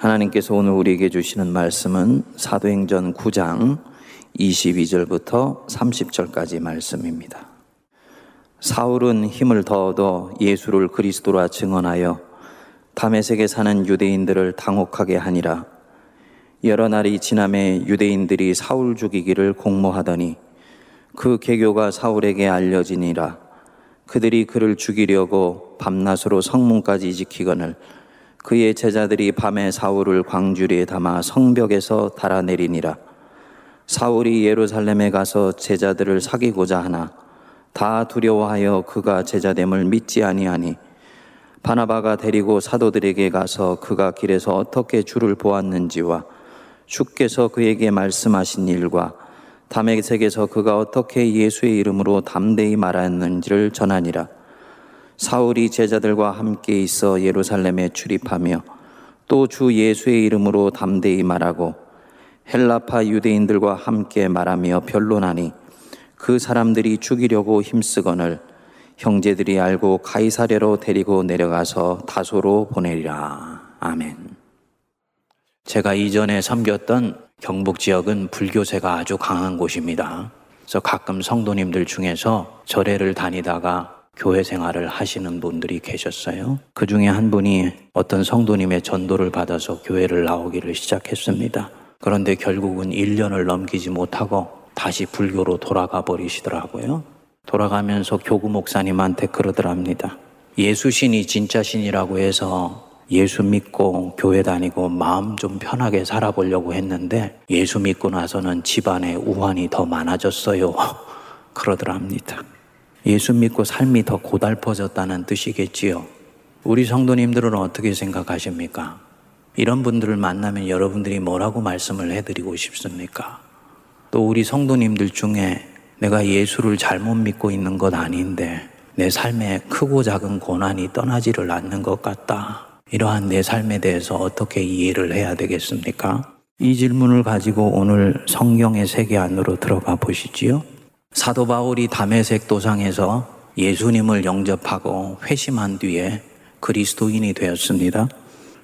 하나님께서 오늘 우리에게 주시는 말씀은 사도행전 9장 22절부터 30절까지 말씀입니다. 사울은 힘을 더 얻어 예수를 그리스도라 증언하여 담에색에 사는 유대인들을 당혹하게 하니라. 여러 날이 지남에 유대인들이 사울 죽이기를 공모하더니 그 계교가 사울에게 알려지니라. 그들이 그를 죽이려고 밤낮으로 성문까지 지키거늘 그의 제자들이 밤에 사울을 광주리에 담아 성벽에서 달아내리니라. 사울이 예루살렘에 가서 제자들을 사귀고자 하나 다 두려워하여 그가 제자됨을 믿지 아니하니 바나바가 데리고 사도들에게 가서 그가 길에서 어떻게 주를 보았는지와 주께서 그에게 말씀하신 일과 담에색에서 그가 어떻게 예수의 이름으로 담대히 말하였는지를 전하니라. 사울이 제자들과 함께 있어 예루살렘에 출입하며 또 주 예수의 이름으로 담대히 말하고 헬라파 유대인들과 함께 말하며 변론하니 그 사람들이 죽이려고 힘쓰거늘 형제들이 알고 가이사랴로 데리고 내려가서 다소로 보내리라. 아멘. 제가 이전에 섬겼던 경북 지역은 불교세가 아주 강한 곳입니다. 그래서 가끔 성도님들 중에서 절에를 다니다가 교회 생활을 하시는 분들이 계셨어요. 그 중에 한 분이 어떤 성도님의 전도를 받아서 교회를 나오기를 시작했습니다. 그런데 결국은 1년을 넘기지 못하고 다시 불교로 돌아가 버리시더라고요. 돌아가면서 교구 목사님한테 그러더랍니다. 예수신이 진짜 신이라고 해서 예수 믿고 교회 다니고 마음 좀 편하게 살아보려고 했는데 예수 믿고 나서는 집안에 우환이 더 많아졌어요. 그러더랍니다. 예수 믿고 삶이 더 고달퍼졌다는 뜻이겠지요. 우리 성도님들은 어떻게 생각하십니까? 이런 분들을 만나면 여러분들이 뭐라고 말씀을 해드리고 싶습니까? 또 우리 성도님들 중에 내가 예수를 잘못 믿고 있는 것 아닌데 내 삶에 크고 작은 고난이 떠나지를 않는 것 같다. 이러한 내 삶에 대해서 어떻게 이해를 해야 되겠습니까? 이 질문을 가지고 오늘 성경의 세계 안으로 들어가 보시지요. 사도 바울이 담에색 도상에서 예수님을 영접하고 회심한 뒤에 그리스도인이 되었습니다.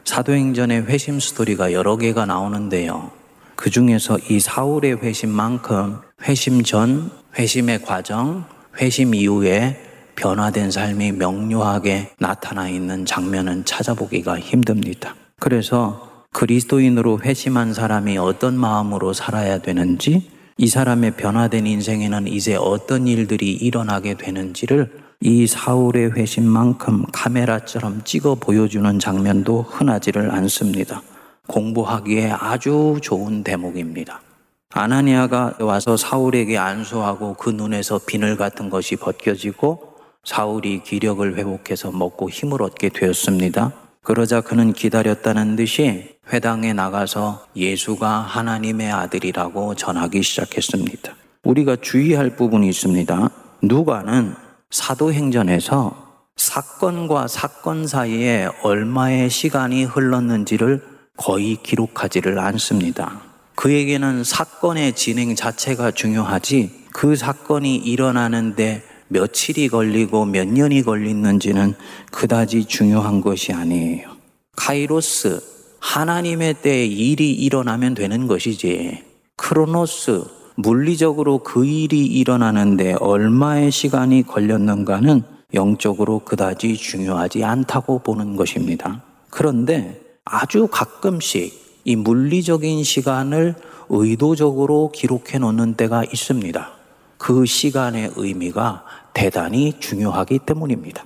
사도행전의 회심 스토리가 여러 개가 나오는데요. 그 중에서 이 사울의 회심만큼 회심 전, 회심의 과정, 회심 이후에 변화된 삶이 명료하게 나타나 있는 장면은 찾아보기가 힘듭니다. 그래서 그리스도인으로 회심한 사람이 어떤 마음으로 살아야 되는지, 이 사람의 변화된 인생에는 이제 어떤 일들이 일어나게 되는지를 이 사울의 회심만큼 카메라처럼 찍어 보여주는 장면도 흔하지를 않습니다. 공부하기에 아주 좋은 대목입니다. 아나니아가 와서 사울에게 안수하고 그 눈에서 비늘 같은 것이 벗겨지고 사울이 기력을 회복해서 먹고 힘을 얻게 되었습니다. 그러자 그는 기다렸다는 듯이 회당에 나가서 예수가 하나님의 아들이라고 전하기 시작했습니다. 우리가 주의할 부분이 있습니다. 누가는 사도행전에서 사건과 사건 사이에 얼마의 시간이 흘렀는지를 거의 기록하지를 않습니다. 그에게는 사건의 진행 자체가 중요하지 그 사건이 일어나는데 며칠이 걸리고 몇 년이 걸리는지는 그다지 중요한 것이 아니에요. 카이로스, 하나님의 때에 일이 일어나면 되는 것이지. 크로노스, 물리적으로 그 일이 일어나는데 얼마의 시간이 걸렸는가는 영적으로 그다지 중요하지 않다고 보는 것입니다. 그런데 아주 가끔씩 이 물리적인 시간을 의도적으로 기록해 놓는 때가 있습니다. 그 시간의 의미가 대단히 중요하기 때문입니다.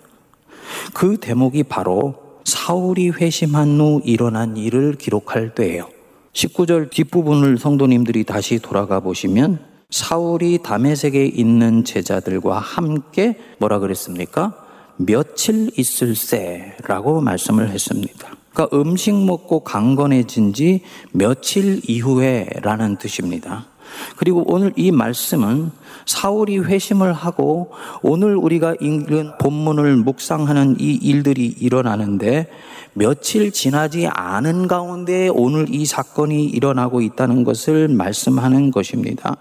그 대목이 바로 사울이 회심한 후 일어난 일을 기록할 때예요. 19절 뒷부분을 성도님들이 다시 돌아가 보시면 사울이 담에색에 있는 제자들과 함께 뭐라 그랬습니까? 며칠 있을세라고 말씀을 했습니다. 그러니까 음식 먹고 강건해진 지 며칠 이후에라는 뜻입니다. 그리고 오늘 이 말씀은 사울이 회심을 하고 오늘 우리가 읽은 본문을 묵상하는 이 일들이 일어나는데 며칠 지나지 않은 가운데 오늘 이 사건이 일어나고 있다는 것을 말씀하는 것입니다.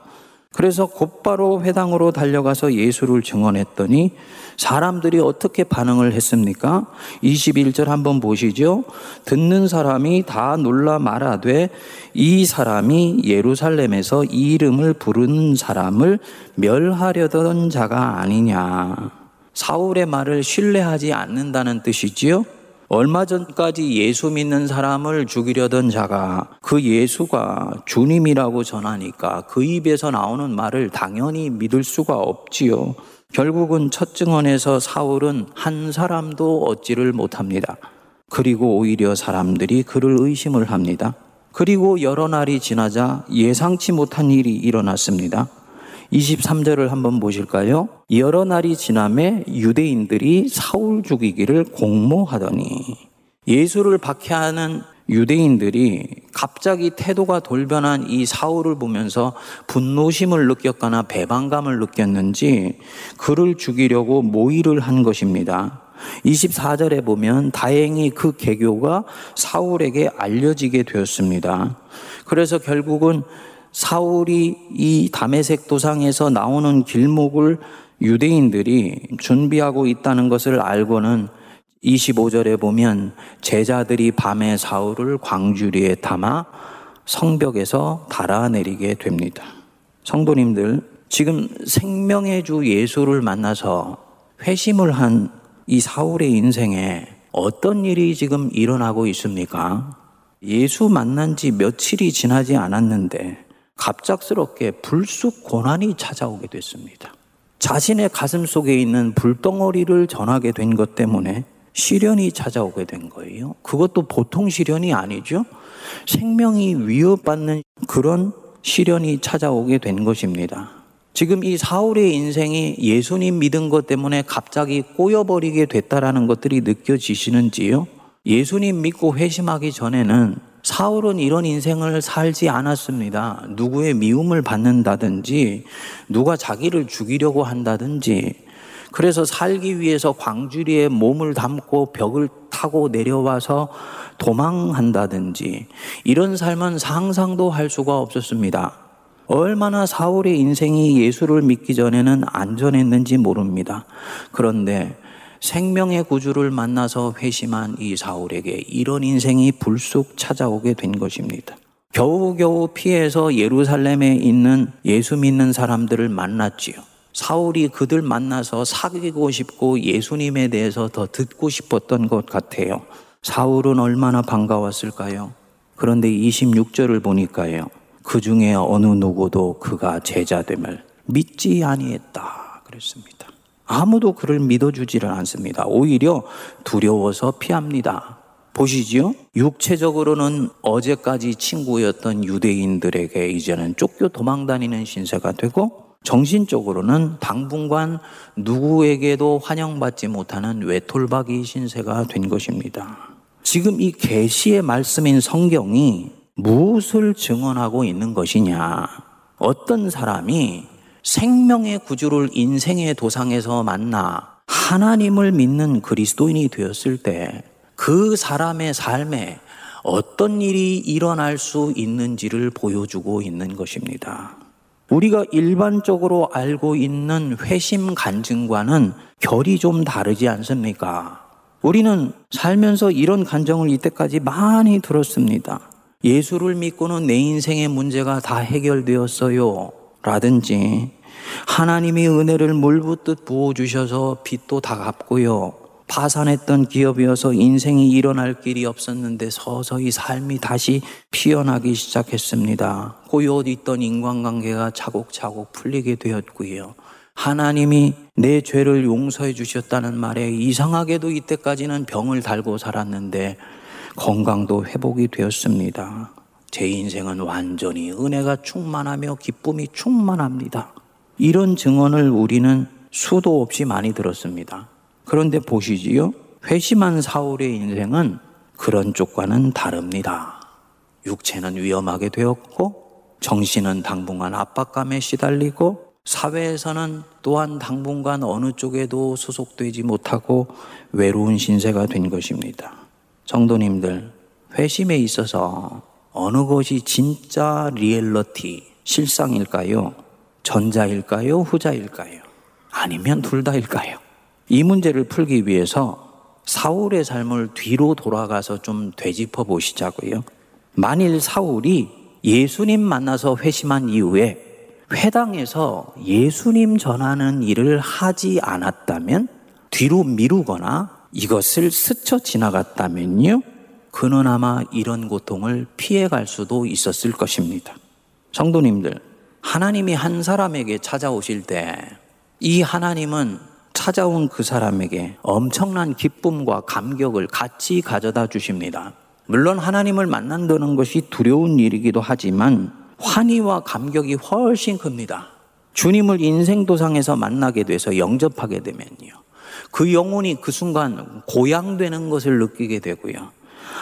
그래서 곧바로 회당으로 달려가서 예수를 증언했더니 사람들이 어떻게 반응을 했습니까? 21절 한번 보시죠. 듣는 사람이 다 놀라 말하되 이 사람이 예루살렘에서 이 이름을 부르는 사람을 멸하려던 자가 아니냐. 사울의 말을 신뢰하지 않는다는 뜻이지요. 얼마 전까지 예수 믿는 사람을 죽이려던 자가 그 예수가 주님이라고 전하니까 그 입에서 나오는 말을 당연히 믿을 수가 없지요. 결국은 첫 증언에서 사울은 한 사람도 얻지를 못합니다. 그리고 오히려 사람들이 그를 의심을 합니다. 그리고 여러 날이 지나자 예상치 못한 일이 일어났습니다. 23절을 한번 보실까요? 여러 날이 지남에 유대인들이 사울 죽이기를 공모하더니 예수를 박해하는 유대인들이 갑자기 태도가 돌변한 이 사울을 보면서 분노심을 느꼈거나 배반감을 느꼈는지 그를 죽이려고 모의를 한 것입니다. 24절에 보면 다행히 그 개교가 사울에게 알려지게 되었습니다. 그래서 결국은 사울이 이 담에색 도상에서 나오는 길목을 유대인들이 준비하고 있다는 것을 알고는 25절에 보면 제자들이 밤에 사울을 광주리에 담아 성벽에서 달아내리게 됩니다. 성도님들, 지금 생명의 주 예수를 만나서 회심을 한 이 사울의 인생에 어떤 일이 지금 일어나고 있습니까? 예수 만난 지 며칠이 지나지 않았는데 갑작스럽게 불쑥 고난이 찾아오게 됐습니다. 자신의 가슴 속에 있는 불덩어리를 전하게 된 것 때문에 시련이 찾아오게 된 거예요. 그것도 보통 시련이 아니죠. 생명이 위협받는 그런 시련이 찾아오게 된 것입니다. 지금 이 사울의 인생이 예수님 믿은 것 때문에 갑자기 꼬여버리게 됐다라는 것들이 느껴지시는지요? 예수님 믿고 회심하기 전에는 사울은 이런 인생을 살지 않았습니다. 누구의 미움을 받는다든지, 누가 자기를 죽이려고 한다든지, 그래서 살기 위해서 광주리에 몸을 담고 벽을 타고 내려와서 도망한다든지, 이런 삶은 상상도 할 수가 없었습니다. 얼마나 사울의 인생이 예수를 믿기 전에는 안전했는지 모릅니다. 그런데 생명의 구주를 만나서 회심한 이 사울에게 이런 인생이 불쑥 찾아오게 된 것입니다. 겨우겨우 피해서 예루살렘에 있는 예수 믿는 사람들을 만났지요. 사울이 그들 만나서 사귀고 싶고 예수님에 대해서 더 듣고 싶었던 것 같아요. 사울은 얼마나 반가웠을까요? 그런데 26절을 보니까요. 그 중에 어느 누구도 그가 제자됨을 믿지 아니했다. 그랬습니다. 아무도 그를 믿어주지를 않습니다. 오히려 두려워서 피합니다. 보시지요? 육체적으로는 어제까지 친구였던 유대인들에게 이제는 쫓겨 도망 다니는 신세가 되고 정신적으로는 당분간 누구에게도 환영받지 못하는 외톨박이 신세가 된 것입니다. 지금 이 계시의 말씀인 성경이 무엇을 증언하고 있는 것이냐? 어떤 사람이 생명의 구주를 인생의 도상에서 만나 하나님을 믿는 그리스도인이 되었을 때 그 사람의 삶에 어떤 일이 일어날 수 있는지를 보여주고 있는 것입니다. 우리가 일반적으로 알고 있는 회심 간증과는 결이 좀 다르지 않습니까? 우리는 살면서 이런 간정을 이때까지 많이 들었습니다. 예수를 믿고는 내 인생의 문제가 다 해결되었어요. 라든지 하나님이 은혜를 물붓듯 부어주셔서 빚도 다 갚고요. 파산했던 기업이어서 인생이 일어날 길이 없었는데 서서히 삶이 다시 피어나기 시작했습니다. 고요 있던 인간관계가 차곡차곡 풀리게 되었고요. 하나님이 내 죄를 용서해 주셨다는 말에 이상하게도 이때까지는 병을 달고 살았는데 건강도 회복이 되었습니다. 제 인생은 완전히 은혜가 충만하며 기쁨이 충만합니다. 이런 증언을 우리는 수도 없이 많이 들었습니다. 그런데 보시지요. 회심한 사울의 인생은 그런 쪽과는 다릅니다. 육체는 위험하게 되었고, 정신은 당분간 압박감에 시달리고, 사회에서는 또한 당분간 어느 쪽에도 소속되지 못하고 외로운 신세가 된 것입니다. 성도님들, 회심에 있어서 어느 것이 진짜 리얼러티, 실상일까요? 전자일까요? 후자일까요? 아니면 둘 다일까요? 이 문제를 풀기 위해서 사울의 삶을 뒤로 돌아가서 좀 되짚어 보시자고요. 만일 사울이 예수님 만나서 회심한 이후에 회당에서 예수님 전하는 일을 하지 않았다면 뒤로 미루거나 이것을 스쳐 지나갔다면요. 그는 아마 이런 고통을 피해갈 수도 있었을 것입니다. 성도님들, 하나님이 한 사람에게 찾아오실 때 이 하나님은 찾아온 그 사람에게 엄청난 기쁨과 감격을 같이 가져다 주십니다. 물론 하나님을 만난다는 것이 두려운 일이기도 하지만 환희와 감격이 훨씬 큽니다. 주님을 인생도상에서 만나게 돼서 영접하게 되면요. 그 영혼이 그 순간 고양되는 것을 느끼게 되고요.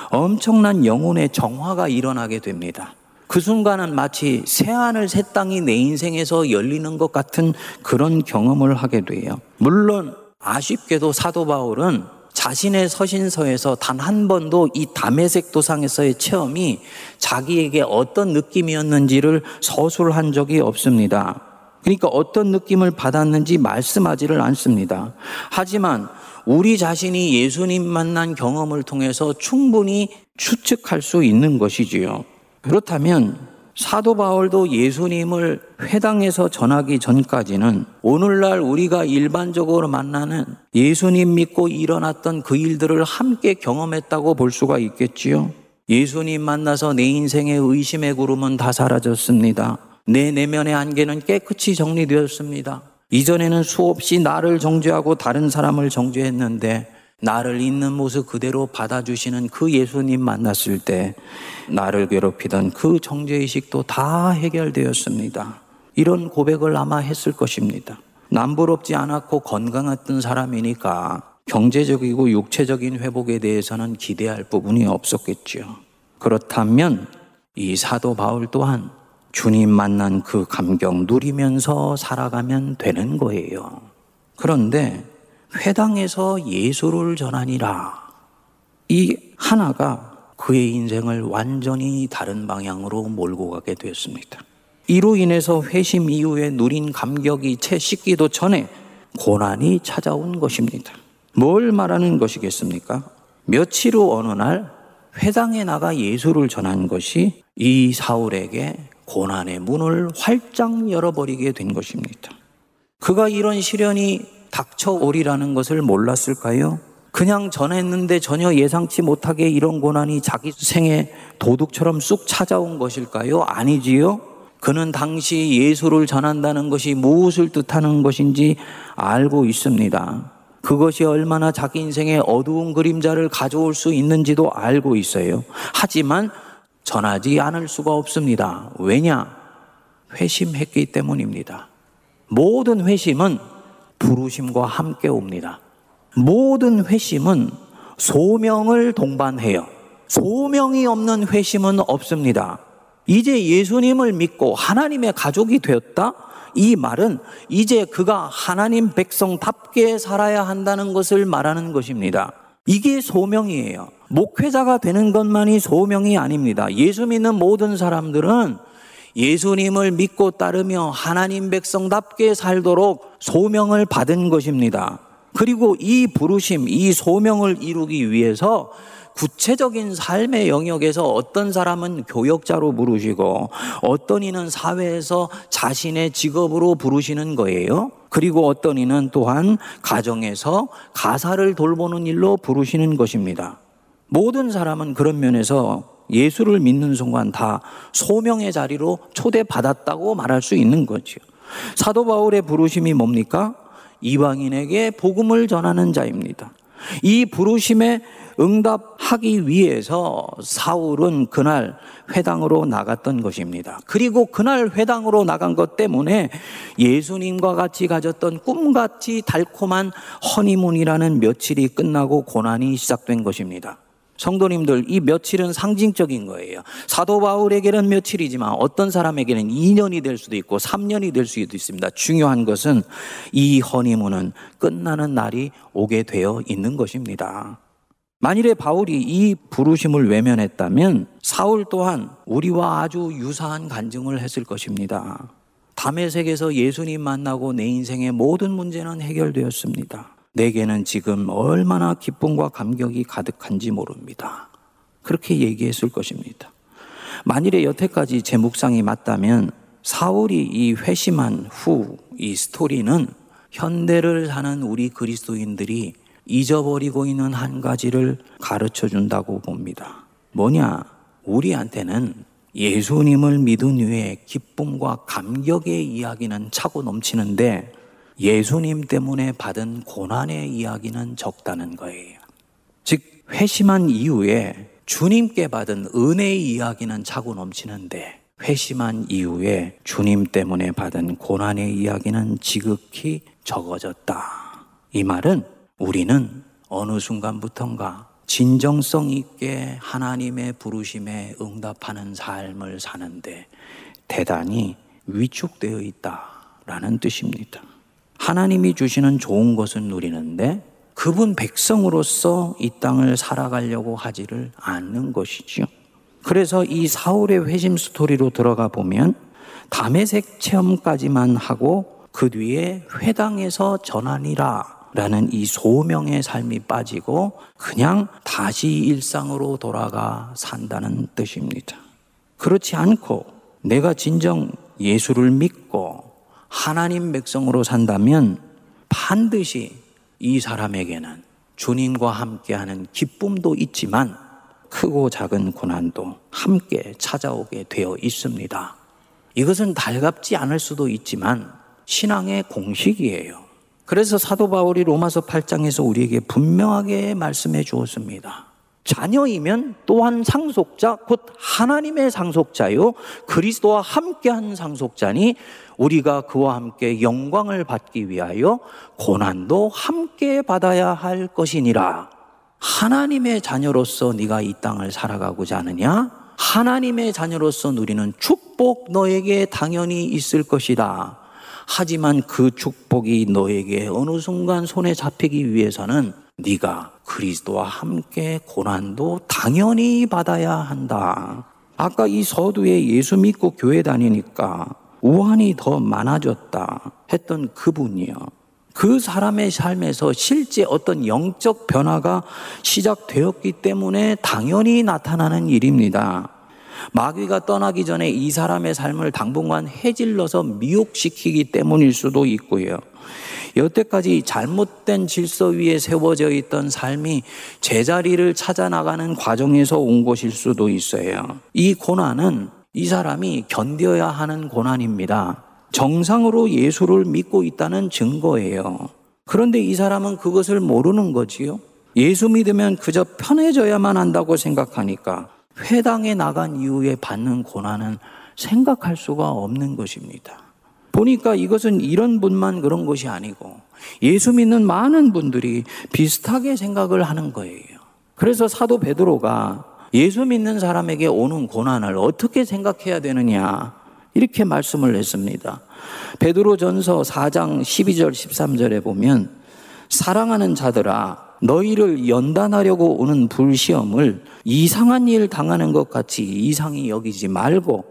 엄청난 영혼의 정화가 일어나게 됩니다. 그 순간은 마치 새하늘 새 땅이 내 인생에서 열리는 것 같은 그런 경험을 하게 돼요. 물론 아쉽게도 사도 바울은 자신의 서신서에서 단 한 번도 이 담에색 도상에서의 체험이 자기에게 어떤 느낌이었는지를 서술한 적이 없습니다. 그러니까 어떤 느낌을 받았는지 말씀하지를 않습니다. 하지만 우리 자신이 예수님 만난 경험을 통해서 충분히 추측할 수 있는 것이지요. 그렇다면 사도 바울도 예수님을 회당에서 전하기 전까지는 오늘날 우리가 일반적으로 만나는 예수님 믿고 일어났던 그 일들을 함께 경험했다고 볼 수가 있겠지요. 예수님 만나서 내 인생의 의심의 구름은 다 사라졌습니다. 내 내면의 안개는 깨끗이 정리되었습니다. 이전에는 수없이 나를 정죄하고 다른 사람을 정죄했는데 나를 있는 모습 그대로 받아주시는 그 예수님 만났을 때 나를 괴롭히던 그 정죄의식도 다 해결되었습니다. 이런 고백을 아마 했을 것입니다. 남부럽지 않았고 건강했던 사람이니까 경제적이고 육체적인 회복에 대해서는 기대할 부분이 없었겠죠. 그렇다면 이 사도 바울 또한 주님 만난 그 감격 누리면서 살아가면 되는 거예요. 그런데 회당에서 예수를 전하니라. 이 하나가 그의 인생을 완전히 다른 방향으로 몰고 가게 되었습니다. 이로 인해서 회심 이후에 누린 감격이 채 식기도 전에 고난이 찾아온 것입니다. 뭘 말하는 것이겠습니까? 며칠 후 어느 날 회당에 나가 예수를 전한 것이 이 사울에게 고난의 문을 활짝 열어버리게 된 것입니다. 그가 이런 시련이 닥쳐오리라는 것을 몰랐을까요? 그냥 전했는데 전혀 예상치 못하게 이런 고난이 자기 생에 도둑처럼 쑥 찾아온 것일까요? 아니지요. 그는 당시 예수를 전한다는 것이 무엇을 뜻하는 것인지 알고 있습니다. 그것이 얼마나 자기 인생에 어두운 그림자를 가져올 수 있는지도 알고 있어요. 하지만 전하지 않을 수가 없습니다. 왜냐? 회심했기 때문입니다. 모든 회심은 부르심과 함께 옵니다. 모든 회심은 소명을 동반해요. 소명이 없는 회심은 없습니다. 이제 예수님을 믿고 하나님의 가족이 되었다? 이 말은 이제 그가 하나님 백성답게 살아야 한다는 것을 말하는 것입니다. 이게 소명이에요. 목회자가 되는 것만이 소명이 아닙니다. 예수 믿는 모든 사람들은 예수님을 믿고 따르며 하나님 백성답게 살도록 소명을 받은 것입니다. 그리고 이 부르심, 이 소명을 이루기 위해서 구체적인 삶의 영역에서 어떤 사람은 교역자로 부르시고 어떤 이는 사회에서 자신의 직업으로 부르시는 거예요. 그리고 어떤 이는 또한 가정에서 가사를 돌보는 일로 부르시는 것입니다. 모든 사람은 그런 면에서 예수를 믿는 순간 다 소명의 자리로 초대받았다고 말할 수 있는 거죠. 사도 바울의 부르심이 뭡니까? 이방인에게 복음을 전하는 자입니다. 이 부르심에 응답하기 위해서 사울은 그날 회당으로 나갔던 것입니다. 그리고 그날 회당으로 나간 것 때문에 예수님과 같이 가졌던 꿈같이 달콤한 허니문이라는 며칠이 끝나고 고난이 시작된 것입니다. 성도님들, 이 며칠은 상징적인 거예요. 사도 바울에게는 며칠이지만 어떤 사람에게는 2년이 될 수도 있고 3년이 될 수도 있습니다. 중요한 것은 이 허니문은 끝나는 날이 오게 되어 있는 것입니다. 만일에 바울이 이 부르심을 외면했다면 사울 또한 우리와 아주 유사한 간증을 했을 것입니다. 담에색에서 예수님 만나고 내 인생의 모든 문제는 해결되었습니다. 내게는 지금 얼마나 기쁨과 감격이 가득한지 모릅니다. 그렇게 얘기했을 것입니다. 만일에 여태까지 제 묵상이 맞다면 사울이 이 회심한 후 이 스토리는 현대를 사는 우리 그리스도인들이 잊어버리고 있는 한 가지를 가르쳐 준다고 봅니다. 뭐냐? 우리한테는 예수님을 믿은 후에 기쁨과 감격의 이야기는 차고 넘치는데 예수님 때문에 받은 고난의 이야기는 적다는 거예요. 즉, 회심한 이후에 주님께 받은 은혜의 이야기는 차고 넘치는데 회심한 이후에 주님 때문에 받은 고난의 이야기는 지극히 적어졌다. 이 말은 우리는 어느 순간부턴가 진정성 있게 하나님의 부르심에 응답하는 삶을 사는데 대단히 위축되어 있다라는 뜻입니다. 하나님이 주시는 좋은 것은 누리는데 그분 백성으로서 이 땅을 살아가려고 하지를 않는 것이지요. 그래서 이 사울의 회심 스토리로 들어가 보면 담에색 체험까지만 하고 그 뒤에 회당에서 전하니라 라는 이 소명의 삶이 빠지고 그냥 다시 일상으로 돌아가 산다는 뜻입니다. 그렇지 않고 내가 진정 예수를 믿고 하나님 백성으로 산다면 반드시 이 사람에게는 주님과 함께하는 기쁨도 있지만 크고 작은 고난도 함께 찾아오게 되어 있습니다. 이것은 달갑지 않을 수도 있지만 신앙의 공식이에요. 그래서 사도 바울이 로마서 8장에서 우리에게 분명하게 말씀해 주었습니다. 자녀이면 또한 상속자, 곧 하나님의 상속자요. 그리스도와 함께한 상속자니 우리가 그와 함께 영광을 받기 위하여 고난도 함께 받아야 할 것이니라. 하나님의 자녀로서 네가 이 땅을 살아가고자 하느냐? 하나님의 자녀로서 누리는 축복 너에게 당연히 있을 것이다. 하지만 그 축복이 너에게 어느 순간 손에 잡히기 위해서는 네가 그리스도와 함께 고난도 당연히 받아야 한다. 아까 이 서두에 예수 믿고 교회 다니니까 우환이 더 많아졌다 했던 그분이요. 그 사람의 삶에서 실제 어떤 영적 변화가 시작되었기 때문에 당연히 나타나는 일입니다. 마귀가 떠나기 전에 이 사람의 삶을 당분간 해질러서 미혹시키기 때문일 수도 있고요. 여태까지 잘못된 질서 위에 세워져 있던 삶이 제자리를 찾아 나가는 과정에서 온 것일 수도 있어요. 이 고난은 이 사람이 견뎌야 하는 고난입니다. 정상으로 예수를 믿고 있다는 증거예요. 그런데 이 사람은 그것을 모르는 거지요. 예수 믿으면 그저 편해져야만 한다고 생각하니까 회당에 나간 이후에 받는 고난은 생각할 수가 없는 것입니다. 보니까 이것은 이런 분만 그런 것이 아니고 예수 믿는 많은 분들이 비슷하게 생각을 하는 거예요. 그래서 사도 베드로가 예수 믿는 사람에게 오는 고난을 어떻게 생각해야 되느냐 이렇게 말씀을 했습니다. 베드로전서 4장 12절 13절에 보면 사랑하는 자들아 너희를 연단하려고 오는 불시험을 이상한 일 당하는 것 같이 이상히 여기지 말고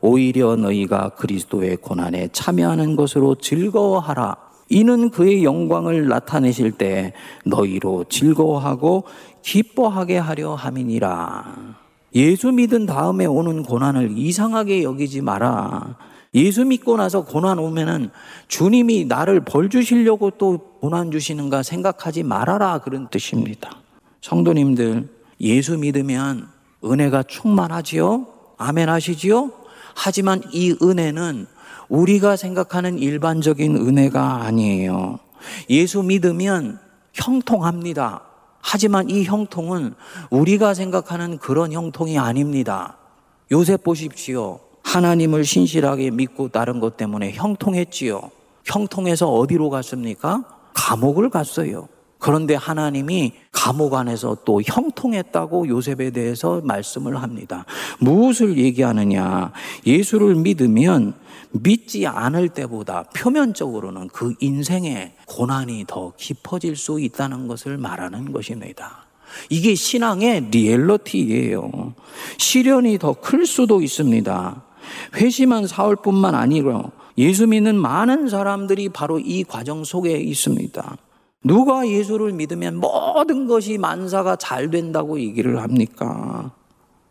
오히려 너희가 그리스도의 고난에 참여하는 것으로 즐거워하라. 이는 그의 영광을 나타내실 때 너희로 즐거워하고 기뻐하게 하려 함이니라. 예수 믿은 다음에 오는 고난을 이상하게 여기지 마라. 예수 믿고 나서 고난 오면은 주님이 나를 벌 주시려고 또 고난 주시는가 생각하지 말아라 그런 뜻입니다. 성도님들 예수 믿으면 은혜가 충만하지요? 아멘 하시지요? 하지만 이 은혜는 우리가 생각하는 일반적인 은혜가 아니에요. 예수 믿으면 형통합니다. 하지만 이 형통은 우리가 생각하는 그런 형통이 아닙니다. 요셉 보십시오. 하나님을 신실하게 믿고 따른 것 때문에 형통했지요. 형통해서 어디로 갔습니까? 감옥을 갔어요. 그런데 하나님이 감옥 안에서 또 형통했다고 요셉에 대해서 말씀을 합니다. 무엇을 얘기하느냐? 예수를 믿으면 믿지 않을 때보다 표면적으로는 그 인생의 고난이 더 깊어질 수 있다는 것을 말하는 것입니다. 이게 신앙의 리얼러티예요. 시련이 더 클 수도 있습니다. 회심한 사울뿐만 아니고 예수 믿는 많은 사람들이 바로 이 과정 속에 있습니다. 누가 예수를 믿으면 모든 것이 만사가 잘 된다고 얘기를 합니까?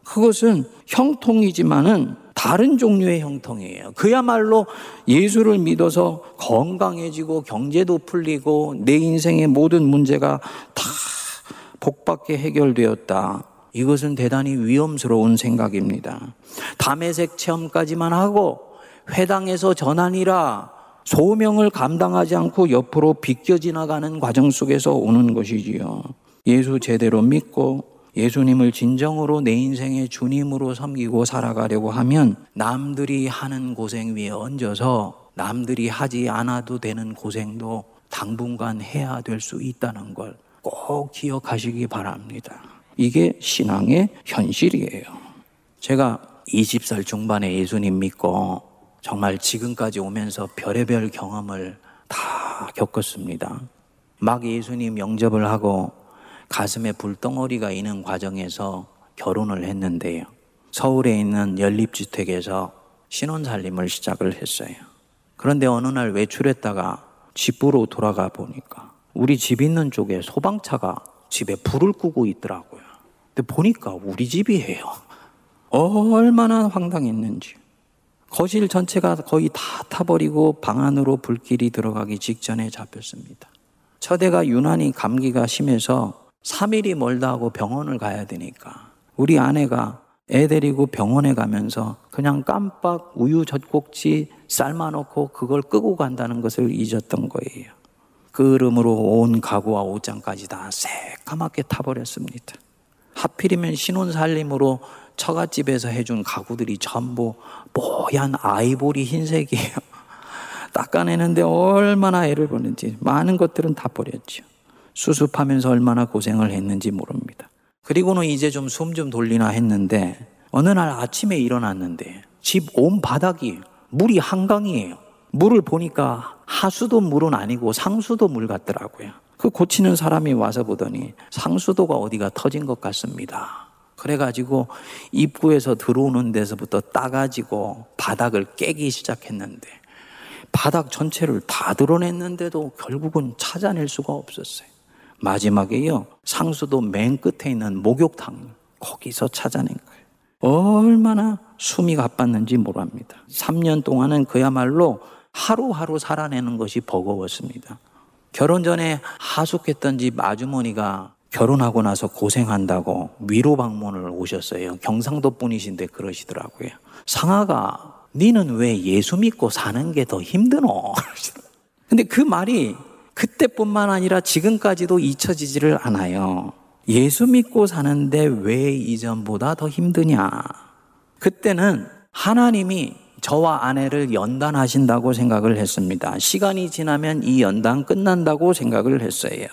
그것은 형통이지만은 다른 종류의 형통이에요. 그야말로 예수를 믿어서 건강해지고 경제도 풀리고 내 인생의 모든 문제가 다 복받게 해결되었다. 이것은 대단히 위험스러운 생각입니다. 담에색 체험까지만 하고 회당에서 전하니라 소명을 감당하지 않고 옆으로 비껴 지나가는 과정 속에서 오는 것이지요. 예수 제대로 믿고 예수님을 진정으로 내 인생의 주님으로 섬기고 살아가려고 하면 남들이 하는 고생 위에 얹어서 남들이 하지 않아도 되는 고생도 당분간 해야 될 수 있다는 걸 꼭 기억하시기 바랍니다. 이게 신앙의 현실이에요. 제가 20살 중반에 예수님 믿고 정말 지금까지 오면서 별의별 경험을 다 겪었습니다. 막 예수님 영접을 하고 가슴에 불덩어리가 있는 과정에서 결혼을 했는데요. 서울에 있는 연립주택에서 신혼 살림을 시작을 했어요. 그런데 어느 날 외출했다가 집으로 돌아가 보니까 우리 집 있는 쪽에 소방차가 집에 불을 끄고 있더라고요. 근데 보니까 우리 집이에요. 얼마나 황당했는지. 거실 전체가 거의 다 타버리고 방 안으로 불길이 들어가기 직전에 잡혔습니다. 첫애가 유난히 감기가 심해서 3일이 멀다 하고 병원을 가야 되니까 우리 아내가 애 데리고 병원에 가면서 그냥 깜빡 우유 젖꼭지 삶아놓고 그걸 끄고 간다는 것을 잊었던 거예요. 그 이름으로 온 가구와 옷장까지 다 새까맣게 타버렸습니다. 하필이면 신혼 살림으로 처갓집에서 해준 가구들이 전부 뽀얀 아이보리 흰색이에요. 닦아내는데 얼마나 애를 보는지 많은 것들은 다 버렸죠. 수습하면서 얼마나 고생을 했는지 모릅니다. 그리고는 이제 좀 숨좀 돌리나 했는데 어느 날 아침에 일어났는데 집 온 바닥이 물이 한강이에요. 물을 보니까 하수도 물은 아니고 상수도 물 같더라고요. 그 고치는 사람이 와서 보더니 상수도가 어디가 터진 것 같습니다. 그래가지고 입구에서 들어오는 데서부터 따가지고 바닥을 깨기 시작했는데 바닥 전체를 다 드러냈는데도 결국은 찾아낼 수가 없었어요. 마지막에요. 상수도 맨 끝에 있는 목욕탕 거기서 찾아낸 거예요. 얼마나 숨이 가빴는지 모릅니다. 3년 동안은 그야말로 하루하루 살아내는 것이 버거웠습니다. 결혼 전에 하숙했던 집 아주머니가 결혼하고 나서 고생한다고 위로 방문을 오셨어요. 경상도 분이신데 그러시더라고요. 상아가 니는 왜 예수 믿고 사는 게 더 힘드노? 근데 그 말이 그때뿐만 아니라 지금까지도 잊혀지지를 않아요. 예수 믿고 사는데 왜 이전보다 더 힘드냐? 그때는 하나님이 저와 아내를 연단하신다고 생각을 했습니다. 시간이 지나면 이 연단 끝난다고 생각을 했어요.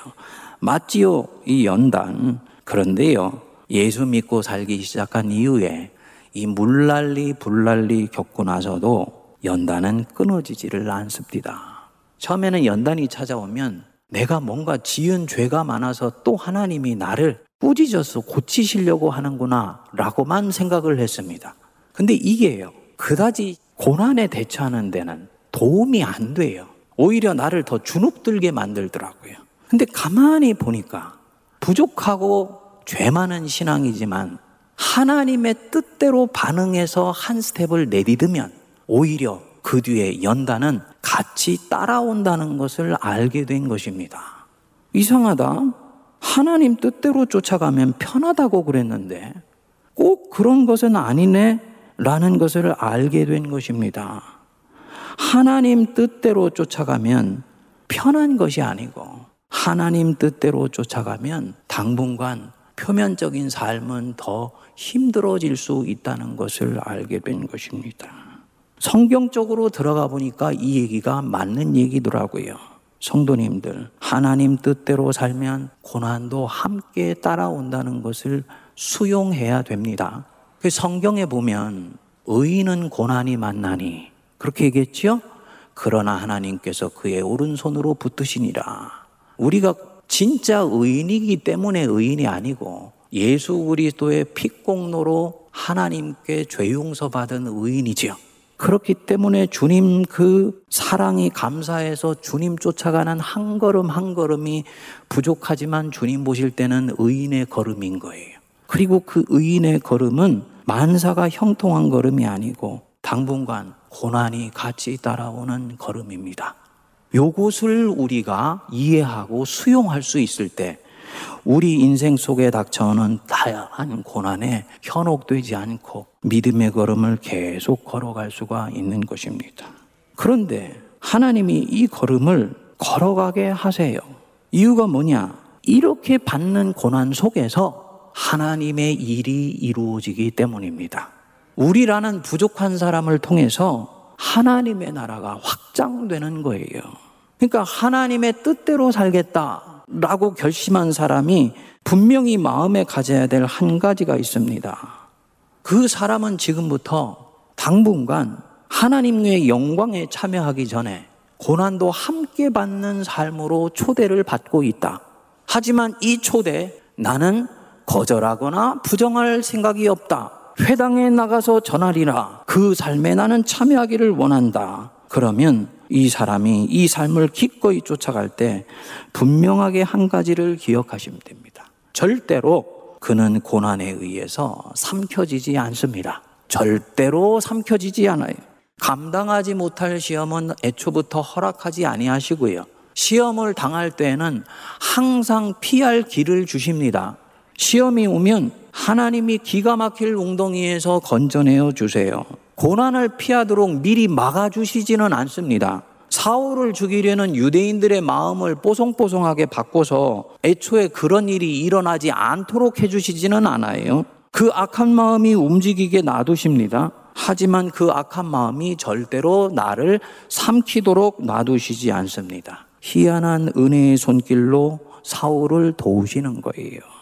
맞지요? 이 연단. 그런데요, 예수 믿고 살기 시작한 이후에 이 물난리 불난리 겪고 나서도 연단은 끊어지지를 않습니다. 처음에는 연단이 찾아오면 내가 뭔가 지은 죄가 많아서 또 하나님이 나를 꾸짖어서 고치시려고 하는구나 라고만 생각을 했습니다. 근데 이게요. 그다지 고난에 대처하는 데는 도움이 안 돼요. 오히려 나를 더 주눅들게 만들더라고요. 근데 가만히 보니까 부족하고 죄 많은 신앙이지만 하나님의 뜻대로 반응해서 한 스텝을 내딛으면 오히려 그 뒤에 연단은 같이 따라온다는 것을 알게 된 것입니다. 이상하다. 하나님 뜻대로 쫓아가면 편하다고 그랬는데 꼭 그런 것은 아니네 라는 것을 알게 된 것입니다. 하나님 뜻대로 쫓아가면 편한 것이 아니고 하나님 뜻대로 쫓아가면 당분간 표면적인 삶은 더 힘들어질 수 있다는 것을 알게 된 것입니다. 성경적으로 들어가 보니까 이 얘기가 맞는 얘기더라고요. 성도님들, 하나님 뜻대로 살면 고난도 함께 따라온다는 것을 수용해야 됩니다. 그 성경에 보면 의인은 고난이 만나니 그렇게 얘기했지요? 그러나 하나님께서 그의 오른손으로 붙드시니라. 우리가 진짜 의인이기 때문에 의인이 아니고 예수 그리스도의 피공로로 하나님께 죄 용서 받은 의인이지요. 그렇기 때문에 주님 그 사랑이 감사해서 주님 쫓아가는 한 걸음 한 걸음이 부족하지만 주님 보실 때는 의인의 걸음인 거예요. 그리고 그 의인의 걸음은 만사가 형통한 걸음이 아니고 당분간 고난이 같이 따라오는 걸음입니다. 요것을 우리가 이해하고 수용할 수 있을 때 우리 인생 속에 닥쳐오는 다양한 고난에 현혹되지 않고 믿음의 걸음을 계속 걸어갈 수가 있는 것입니다. 그런데 하나님이 이 걸음을 걸어가게 하세요. 이유가 뭐냐? 이렇게 받는 고난 속에서 하나님의 일이 이루어지기 때문입니다. 우리라는 부족한 사람을 통해서 하나님의 나라가 확장되는 거예요. 그러니까 하나님의 뜻대로 살겠다라고 결심한 사람이 분명히 마음에 가져야 될 한 가지가 있습니다. 그 사람은 지금부터 당분간 하나님의 영광에 참여하기 전에 고난도 함께 받는 삶으로 초대를 받고 있다. 하지만 이 초대 나는 거절하거나 부정할 생각이 없다. 회당에 나가서 전하리라. 그 삶에 나는 참여하기를 원한다. 그러면 이 사람이 이 삶을 기꺼이 쫓아갈 때 분명하게 한 가지를 기억하시면 됩니다. 절대로 그는 고난에 의해서 삼켜지지 않습니다. 절대로 삼켜지지 않아요. 감당하지 못할 시험은 애초부터 허락하지 아니하시고요. 시험을 당할 때에는 항상 피할 길을 주십니다. 시험이 오면 하나님이 기가 막힐 웅덩이에서 건져내어 주세요. 고난을 피하도록 미리 막아주시지는 않습니다. 사울을 죽이려는 유대인들의 마음을 뽀송뽀송하게 바꿔서 애초에 그런 일이 일어나지 않도록 해주시지는 않아요. 그 악한 마음이 움직이게 놔두십니다. 하지만 그 악한 마음이 절대로 나를 삼키도록 놔두시지 않습니다. 희한한 은혜의 손길로 사울을 도우시는 거예요.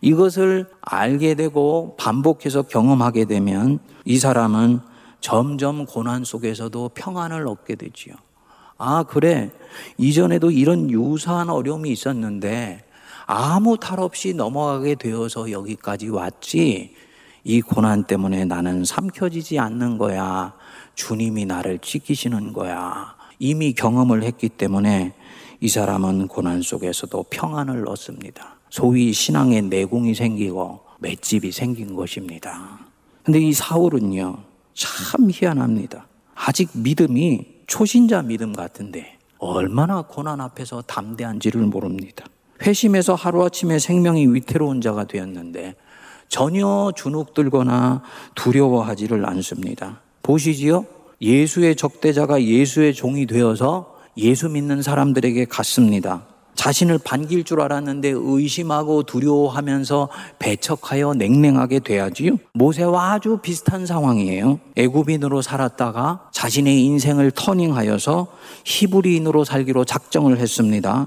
이것을 알게 되고 반복해서 경험하게 되면 이 사람은 점점 고난 속에서도 평안을 얻게 되지요. 아, 그래. 이전에도 이런 유사한 어려움이 있었는데 아무 탈 없이 넘어가게 되어서 여기까지 왔지. 이 고난 때문에 나는 삼켜지지 않는 거야. 주님이 나를 지키시는 거야. 이미 경험을 했기 때문에 이 사람은 고난 속에서도 평안을 얻습니다. 소위 신앙의 내공이 생기고 맷집이 생긴 것입니다. 근데 이 사울은요, 참 희한합니다. 아직 믿음이 초신자 믿음 같은데 얼마나 고난 앞에서 담대한지를 모릅니다. 회심해서 하루아침에 생명이 위태로운 자가 되었는데 전혀 주눅들거나 두려워하지를 않습니다. 보시지요? 예수의 적대자가 예수의 종이 되어서 예수 믿는 사람들에게 갔습니다. 자신을 반길 줄 알았는데 의심하고 두려워하면서 배척하여 냉랭하게 돼야지요. 모세와 아주 비슷한 상황이에요. 애굽인으로 살았다가 자신의 인생을 터닝하여서 히브리인으로 살기로 작정을 했습니다.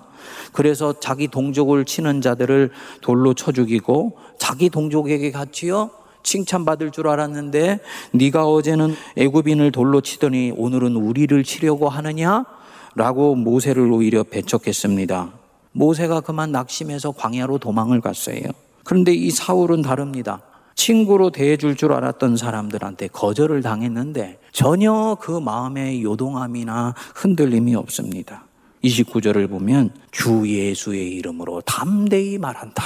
그래서 자기 동족을 치는 자들을 돌로 쳐 죽이고 자기 동족에게 같이요 칭찬받을 줄 알았는데 네가 어제는 애굽인을 돌로 치더니 오늘은 우리를 치려고 하느냐? 라고 모세를 오히려 배척했습니다. 모세가 그만 낙심해서 광야로 도망을 갔어요. 그런데 이 사울은 다릅니다. 친구로 대해줄 줄 알았던 사람들한테 거절을 당했는데 전혀 그 마음에 요동함이나 흔들림이 없습니다. 29절을 보면 주 예수의 이름으로 담대히 말한다.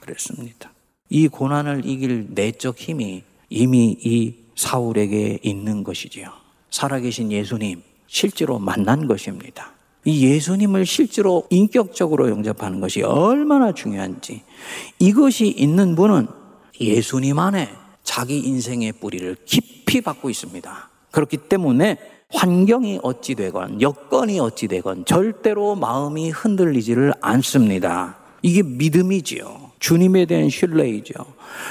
그랬습니다. 이 고난을 이길 내적 힘이 이미 이 사울에게 있는 것이지요. 살아계신 예수님, 실제로 만난 것입니다. 이 예수님을 실제로 인격적으로 영접하는 것이 얼마나 중요한지 이것이 있는 분은 예수님 안에 자기 인생의 뿌리를 깊이 받고 있습니다. 그렇기 때문에 환경이 어찌 되건 여건이 어찌 되건 절대로 마음이 흔들리지를 않습니다. 이게 믿음이지요. 주님에 대한 신뢰이죠.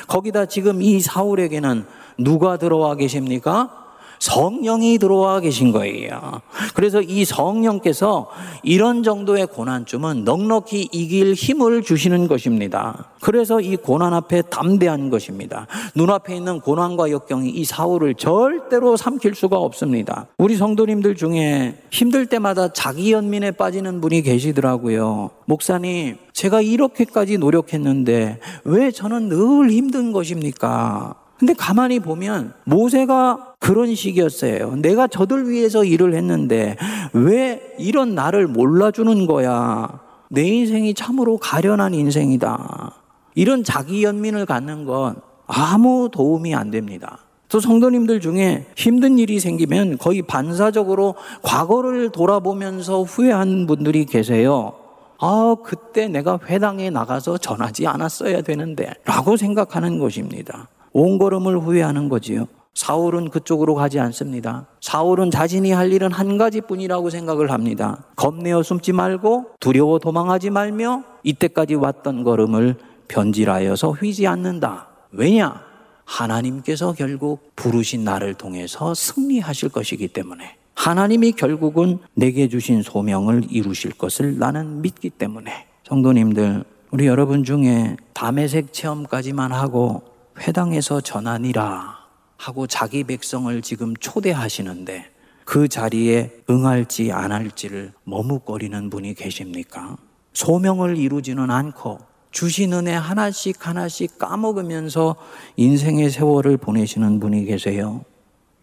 거기다 지금 이 사울에게는 누가 들어와 계십니까? 성령이 들어와 계신 거예요. 그래서 이 성령께서 이런 정도의 고난쯤은 넉넉히 이길 힘을 주시는 것입니다. 그래서 이 고난 앞에 담대한 것입니다. 눈앞에 있는 고난과 역경이 이 사울을 절대로 삼킬 수가 없습니다. 우리 성도님들 중에 힘들 때마다 자기 연민에 빠지는 분이 계시더라고요. 목사님, 제가 이렇게까지 노력했는데 왜 저는 늘 힘든 것입니까? 근데 가만히 보면 모세가 그런 시기였어요. 내가 저들 위해서 일을 했는데 왜 이런 나를 몰라주는 거야? 내 인생이 참으로 가련한 인생이다. 이런 자기 연민을 갖는 건 아무 도움이 안 됩니다. 또 성도님들 중에 힘든 일이 생기면 거의 반사적으로 과거를 돌아보면서 후회한 분들이 계세요. 아, 그때 내가 회당에 나가서 전하지 않았어야 되는데, 라고 생각하는 것입니다. 온 걸음을 후회하는 거지요. 사울은 그쪽으로 가지 않습니다. 사울은 자신이 할 일은 한 가지뿐이라고 생각을 합니다. 겁내어 숨지 말고 두려워 도망하지 말며 이때까지 왔던 걸음을 변질하여서 휘지 않는다. 왜냐? 하나님께서 결국 부르신 나를 통해서 승리하실 것이기 때문에 하나님이 결국은 내게 주신 소명을 이루실 것을 나는 믿기 때문에 성도님들 우리 여러분 중에 담에색 체험까지만 하고 회당에서 전하니라 하고 자기 백성을 지금 초대하시는데 그 자리에 응할지 안 할지를 머뭇거리는 분이 계십니까? 소명을 이루지는 않고 주신 은혜 하나씩 하나씩 까먹으면서 인생의 세월을 보내시는 분이 계세요.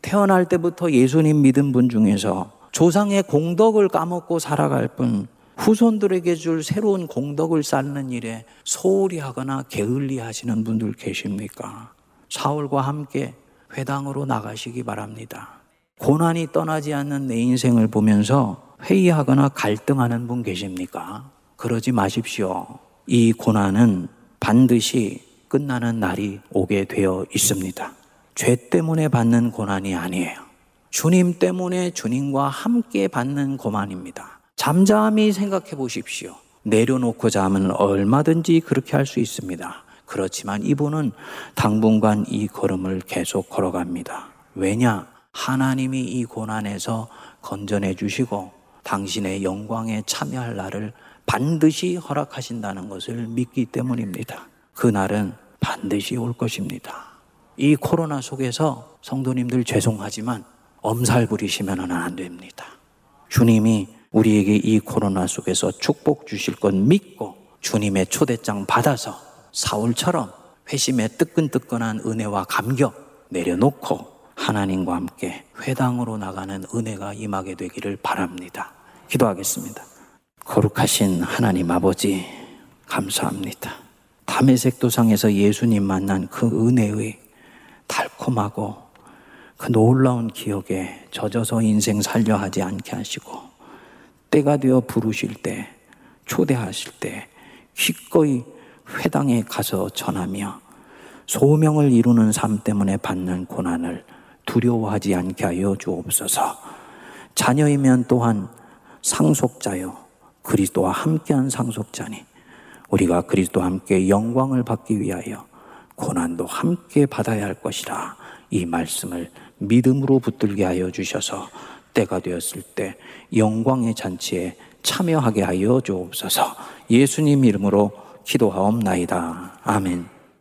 태어날 때부터 예수님 믿은 분 중에서 조상의 공덕을 까먹고 살아갈 뿐 후손들에게 줄 새로운 공덕을 쌓는 일에 소홀히 하거나 게을리 하시는 분들 계십니까? 사울과 함께 회당으로 나가시기 바랍니다. 고난이 떠나지 않는 내 인생을 보면서 회의하거나 갈등하는 분 계십니까? 그러지 마십시오. 이 고난은 반드시 끝나는 날이 오게 되어 있습니다. 죄 때문에 받는 고난이 아니에요. 주님 때문에 주님과 함께 받는 고난입니다. 잠잠히 생각해 보십시오. 내려놓고 자면 얼마든지 그렇게 할 수 있습니다. 그렇지만 이분은 당분간 이 걸음을 계속 걸어갑니다. 왜냐? 하나님이 이 고난에서 건져내 주시고 당신의 영광에 참여할 날을 반드시 허락하신다는 것을 믿기 때문입니다. 그 날은 반드시 올 것입니다. 이 코로나 속에서 성도님들 죄송하지만 엄살 부리시면 안 됩니다. 주님이 우리에게 이 코로나 속에서 축복 주실 건 믿고 주님의 초대장 받아서 사울처럼 회심에 뜨끈뜨끈한 은혜와 감격 내려놓고 하나님과 함께 회당으로 나가는 은혜가 임하게 되기를 바랍니다. 기도하겠습니다. 거룩하신 하나님 아버지, 감사합니다. 담에색 도상에서 예수님 만난 그 은혜의 달콤하고 그 놀라운 기억에 젖어서 인생 살려 하지 않게 하시고 때가 되어 부르실 때 초대하실 때 기꺼이 회당에 가서 전하며 소명을 이루는 삶 때문에 받는 고난을 두려워하지 않게 하여 주옵소서. 자녀이면 또한 상속자요. 그리스도와 함께한 상속자니 우리가 그리스도와 함께 영광을 받기 위하여 고난도 함께 받아야 할 것이라 이 말씀을 믿음으로 붙들게 하여 주셔서 때가 되었을 때 영광의 잔치에 참여하게 하여 주옵소서 예수님 이름으로 기도하옵나이다. 아멘.